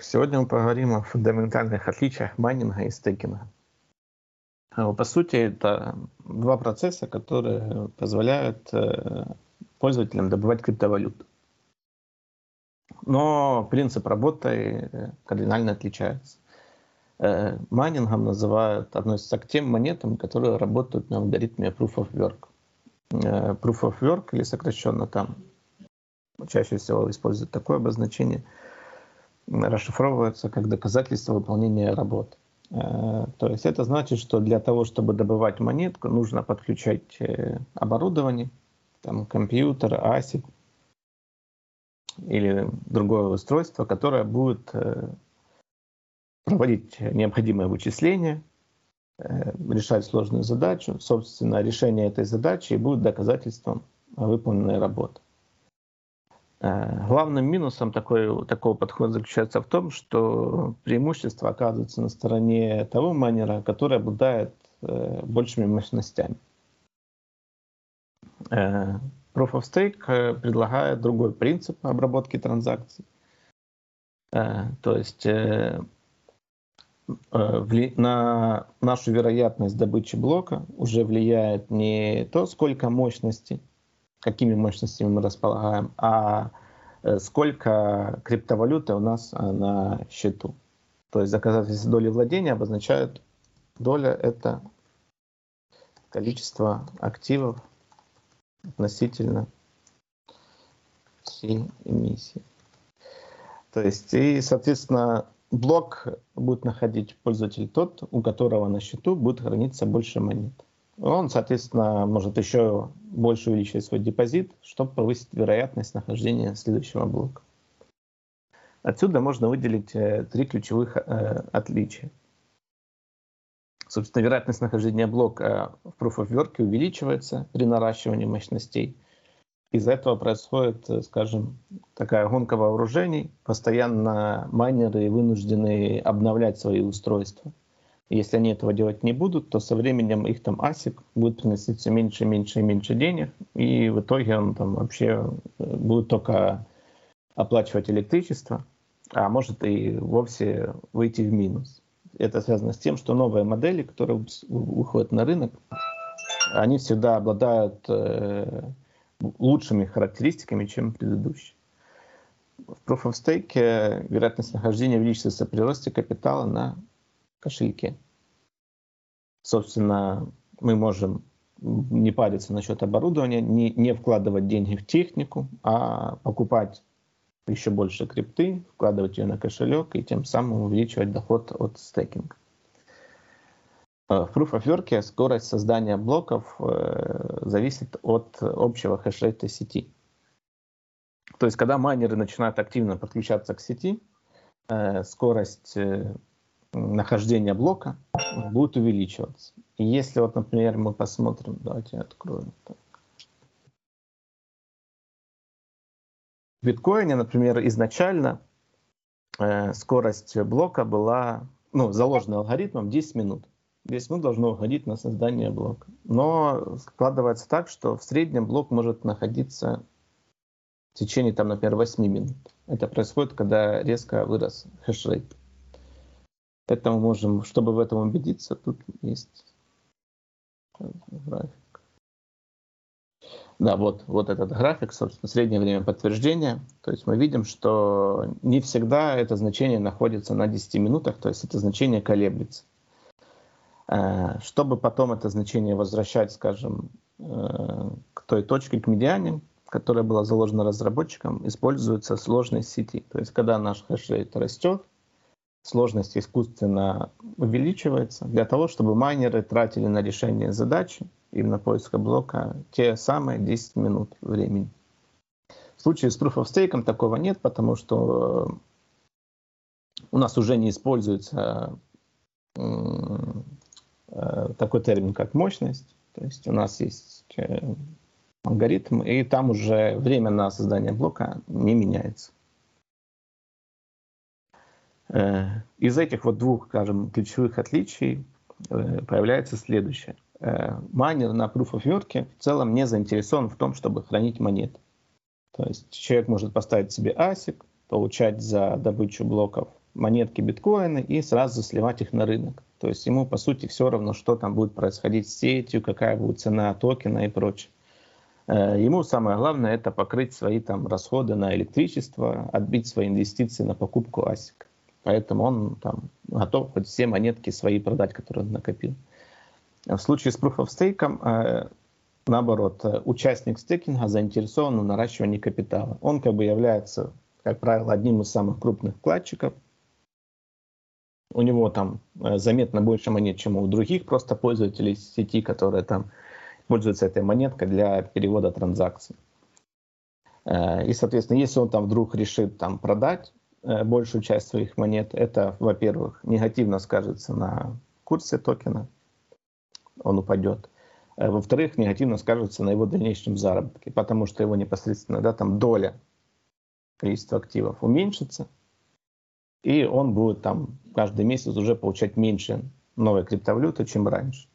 Сегодня мы поговорим о фундаментальных отличиях майнинга и стейкинга. Э, по сути, это два процесса, которые позволяют э, пользователям добывать криптовалюту. Но принцип работы э, кардинально отличается. Майнингом называют, относятся к тем монетам, которые работают на алгоритме Proof of Work. Proof of Work, или сокращенно там, чаще всего используют такое обозначение – расшифровывается как доказательство выполнения работ. Э, то есть это значит, что для того, чтобы добывать монетку, нужно подключать э, оборудование, там, компьютер, ASIC или другое устройство, которое будет э, проводить необходимые вычисления, решать сложную задачу. Собственно, решение этой задачи будет доказательством выполненной работы. Э, главным минусом такой, такого подхода заключается в том, что преимущество оказывается на стороне того майнера, который обладает э, большими мощностями. Э, Proof of Stake предлагает другой принцип обработки транзакций. То есть на нашу вероятность добычи блока уже влияет не то, сколько мощности какими мощностями мы располагаем, а э, сколько криптовалюты у нас э, на счету. То есть доказательство доли владения обозначает доля это количество активов относительно всей эмиссии. То есть, и, соответственно, блок будет находить пользователь тот, у которого на счету будет храниться больше монет он, соответственно, может еще больше увеличить свой депозит, чтобы повысить вероятность нахождения следующего блока. Отсюда можно выделить э, три ключевых э, отличия. Собственно, вероятность нахождения блока в Proof of Work увеличивается при наращивании мощностей. Из-за этого происходит, э, скажем, такая гонка вооружений. Постоянно майнеры вынуждены обновлять свои устройства – если они этого делать не будут, то со временем их там ASIC будет приносить все меньше, меньше и меньше денег, и в итоге он там вообще э, будет только оплачивать электричество, а может и вовсе выйти в минус. Это связано с тем, что новые модели, которые выходят на рынок, они всегда обладают э, лучшими характеристиками, чем предыдущие. В Proof of Stake вероятность нахождения увеличивается при росте капитала на кошельке. Собственно, мы можем не париться насчет оборудования, не, не вкладывать деньги в технику, а покупать еще больше крипты, вкладывать ее на кошелек и тем самым увеличивать доход от стейкинга. Э, в Proof of Work скорость создания блоков э, зависит от общего хешрейта сети. То есть, когда майнеры начинают активно подключаться к сети, э, скорость нахождения блока будет увеличиваться. И если вот, например, мы посмотрим, давайте я открою. Так. В биткоине, например, изначально э, скорость блока была, ну, заложена алгоритмом 10 минут. 10 минут должно уходить на создание блока. Но складывается так, что в среднем блок может находиться в течение, там, например, 8 минут. Это происходит, когда резко вырос хешрейт. Поэтому можем, чтобы в этом убедиться, тут есть график. Да, вот, вот этот график, собственно, среднее время подтверждения. То есть мы видим, что не всегда это значение находится на 10 минутах, то есть это значение колеблется. Э, чтобы потом это значение возвращать, скажем, э, к той точке, к медиане, которая была заложена разработчиком, используется сложность сети. То есть когда наш хешрейт растет, сложность искусственно увеличивается для того, чтобы майнеры тратили на решение задачи и на поиск блока те самые 10 минут времени. В случае с Proof of Stake такого нет, потому что у нас уже не используется э, такой термин, как мощность. То есть у нас есть э, алгоритм, и там уже время на создание блока не меняется. Э, из этих вот двух, скажем, ключевых отличий э, появляется следующее. Э, майнер на Proof of Work в целом не заинтересован в том, чтобы хранить монеты. То есть человек может поставить себе ASIC, получать за добычу блоков монетки биткоины и сразу сливать их на рынок. То есть ему, по сути, все равно, что там будет происходить с сетью, какая будет цена токена и прочее. Ему самое главное это покрыть свои там расходы на электричество, отбить свои инвестиции на покупку ASIC. Поэтому он там готов хоть все монетки свои продать, которые он накопил. В случае с Proof of Stake, э, наоборот, э, участник стейкинга заинтересован в наращивании капитала. Он как бы является, как правило, одним из самых крупных вкладчиков. У него там заметно больше монет, чем у других просто пользователей сети, которые там пользуется этой монеткой для перевода транзакций. Э, и, соответственно, если он там вдруг решит там продать э, большую часть своих монет, это, во-первых, негативно скажется на курсе токена, он упадет. Э, во-вторых, негативно скажется на его дальнейшем заработке, потому что его непосредственно да, там доля количества активов уменьшится, и он будет там каждый месяц уже получать меньше новой криптовалюты, чем раньше.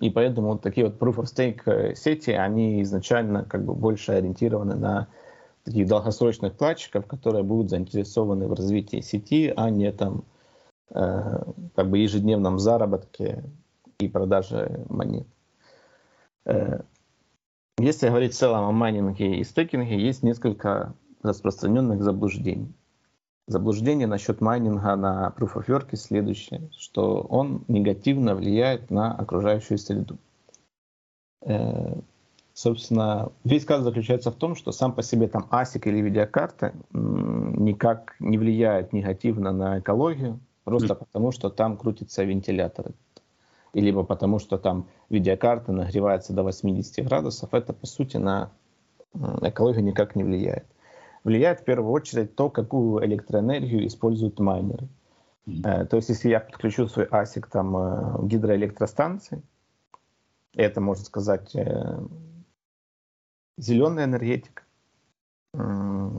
И поэтому вот такие вот proof of stake э, сети, они изначально как бы больше ориентированы на таких долгосрочных вкладчиков, которые будут заинтересованы в развитии сети, а не там э, как бы ежедневном заработке и продаже монет. Э, если говорить в целом о майнинге и стейкинге, есть несколько распространенных заблуждений. Заблуждение насчет майнинга на Proof of Work следующее, что он негативно влияет на окружающую среду. Э, собственно, весь каз заключается в том, что сам по себе там ASIC или видеокарта никак не влияет негативно на экологию, просто потому что там крутятся вентиляторы. И либо потому что там видеокарта нагревается до 80 градусов, это по сути на экологию никак не влияет влияет в первую очередь то, какую электроэнергию используют майнеры. Mm-hmm. То есть, если я подключу свой ASIC там, к э, гидроэлектростанции, это, можно сказать, э, зеленая энергетика,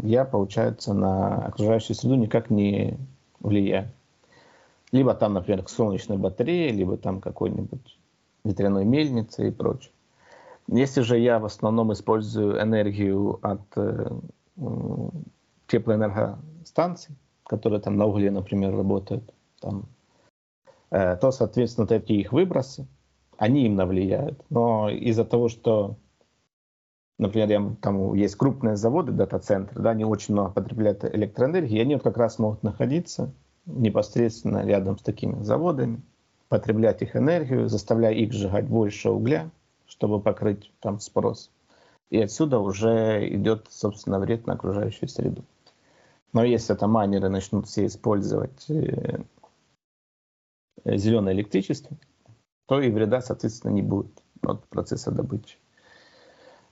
я, получается, на окружающую среду никак не влияю. Либо там, например, солнечной батарее, либо там какой-нибудь ветряной мельницы и прочее. Если же я в основном использую энергию от теплоэнергостанций, которые там на угле, например, работают, там, э, то, соответственно, такие их выбросы, они именно влияют. Но из-за того, что, например, там есть крупные заводы, дата-центры, да, они очень много потребляют электроэнергии, и они вот как раз могут находиться непосредственно рядом с такими заводами, потреблять их энергию, заставляя их сжигать больше угля, чтобы покрыть там спрос и отсюда уже идет, собственно, вред на окружающую среду. Но если это майнеры начнут все использовать э, зеленое электричество, то и вреда, соответственно, не будет от процесса добычи.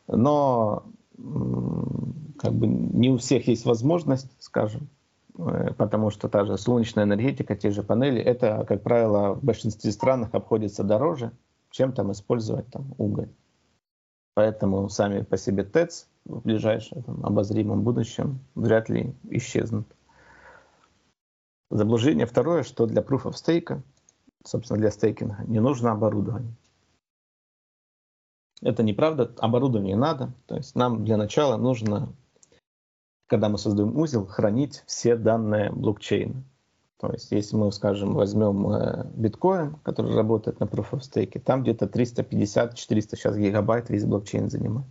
Но как бы не у всех есть возможность, скажем, э, потому что та же солнечная энергетика, те же панели, это, как правило, в большинстве стран обходится дороже, чем там использовать там уголь. Поэтому сами по себе ТЭЦ в ближайшем там, обозримом будущем вряд ли исчезнут. Заблуждение второе, что для Proof of Stake, собственно, для стейкинга, не нужно оборудование. Это неправда, оборудование надо. То есть нам для начала нужно, когда мы создаем узел, хранить все данные блокчейна. То есть, если мы, скажем, возьмем э, биткоин, который работает на Proof of Stake, там где-то 350-400 сейчас гигабайт весь блокчейн занимает.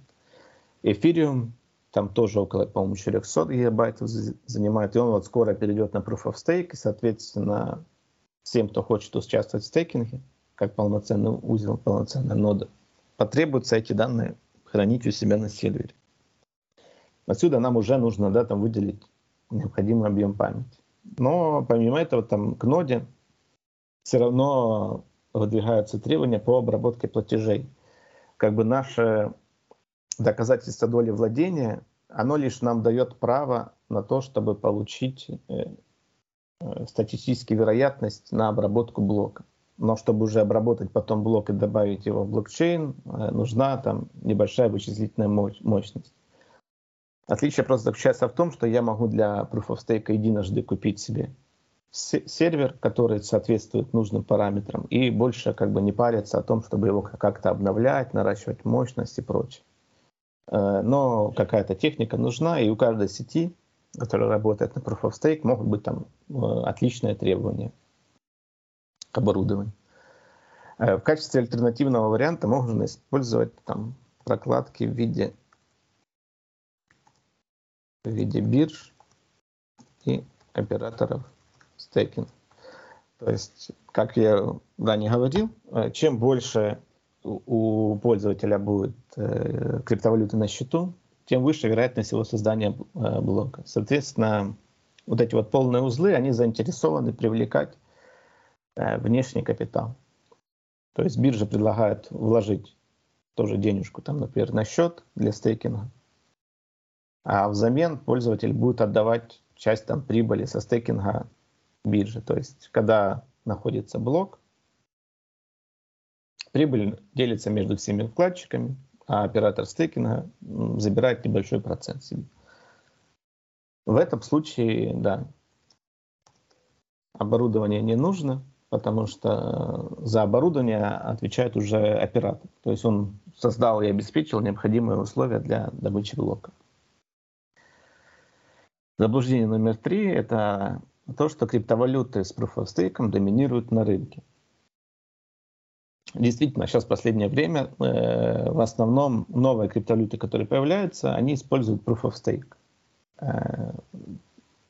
Эфириум там тоже около, по-моему, 400 гигабайтов занимает, и он вот скоро перейдет на Proof of Stake, и, соответственно, всем, кто хочет участвовать в стейкинге, как полноценный узел, полноценная нода, потребуется эти данные хранить у себя на сервере. Отсюда нам уже нужно да, там выделить необходимый объем памяти. Но помимо этого там к ноде все равно выдвигаются требования по обработке платежей. Как бы наше доказательство доли владения, оно лишь нам дает право на то, чтобы получить э, э, статистически вероятность на обработку блока. Но чтобы уже обработать потом блок и добавить его в блокчейн, э, нужна там небольшая вычислительная мощность. Отличие просто заключается в том, что я могу для Proof of Stake единожды купить себе сервер, который соответствует нужным параметрам, и больше как бы не париться о том, чтобы его как-то обновлять, наращивать мощность и прочее. Э, но какая-то техника нужна, и у каждой сети которые работают на Proof of Stake, могут быть там отличные требования к оборудованию. В качестве альтернативного варианта можно использовать там прокладки в виде, в виде бирж и операторов стейкинга. То есть, как я ранее говорил, э, чем больше у пользователя будет э, криптовалюты на счету, тем выше вероятность его создания э, блока. Соответственно, вот эти вот полные узлы, они заинтересованы привлекать внешний капитал. То есть биржа предлагает вложить тоже денежку, там, например, на счет для стейкинга, а взамен пользователь будет отдавать часть там, прибыли со стейкинга биржи. То есть, когда находится блок, прибыль делится между всеми вкладчиками, а оператор стейкинга забирает небольшой процент себе. В этом случае, да, оборудование не нужно, потому что за оборудование отвечает уже оператор. То есть он создал и обеспечил необходимые условия для добычи блока. Заблуждение номер три – это то, что криптовалюты с Proof of Stake доминируют на рынке. Действительно, сейчас в последнее время э, в основном новые криптовалюты, которые появляются, они используют Proof of Stake. Э,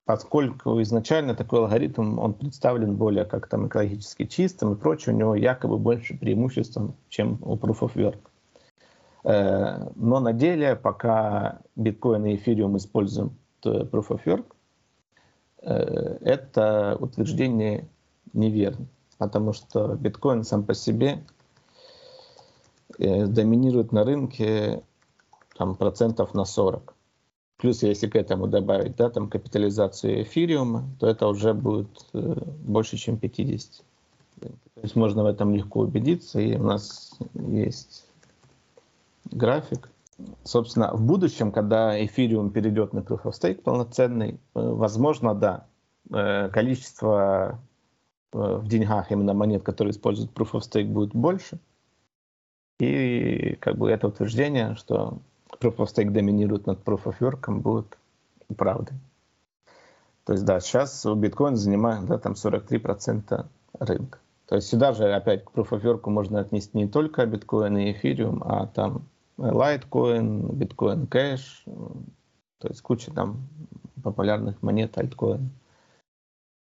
поскольку изначально такой алгоритм, он представлен более как там экологически чистым и прочее, у него якобы больше преимуществ, чем у Proof of Work. Э, но на деле, пока биткоин и эфириум используют э, Proof of Work, Э, это утверждение неверно, потому что биткоин сам по себе доминирует на рынке там, процентов на 40. Плюс, если к этому добавить да, там, капитализацию эфириума, то это уже будет э, больше, чем 50. То есть можно в этом легко убедиться, и у нас есть график. Собственно, в будущем, когда эфириум перейдет на Proof of Stake полноценный, э, возможно, да, э, количество в деньгах именно монет, которые используют Proof of Stake, будет больше. И как бы это утверждение, что Proof of Stake доминирует над Proof of Work, будет правдой. То есть, да, сейчас биткоин занимает да, там 43% рынка. То есть сюда же опять к Proof of Work можно отнести не только биткоин и эфириум, а там Litecoin, Bitcoin Cash, то есть куча там популярных монет, альткоин.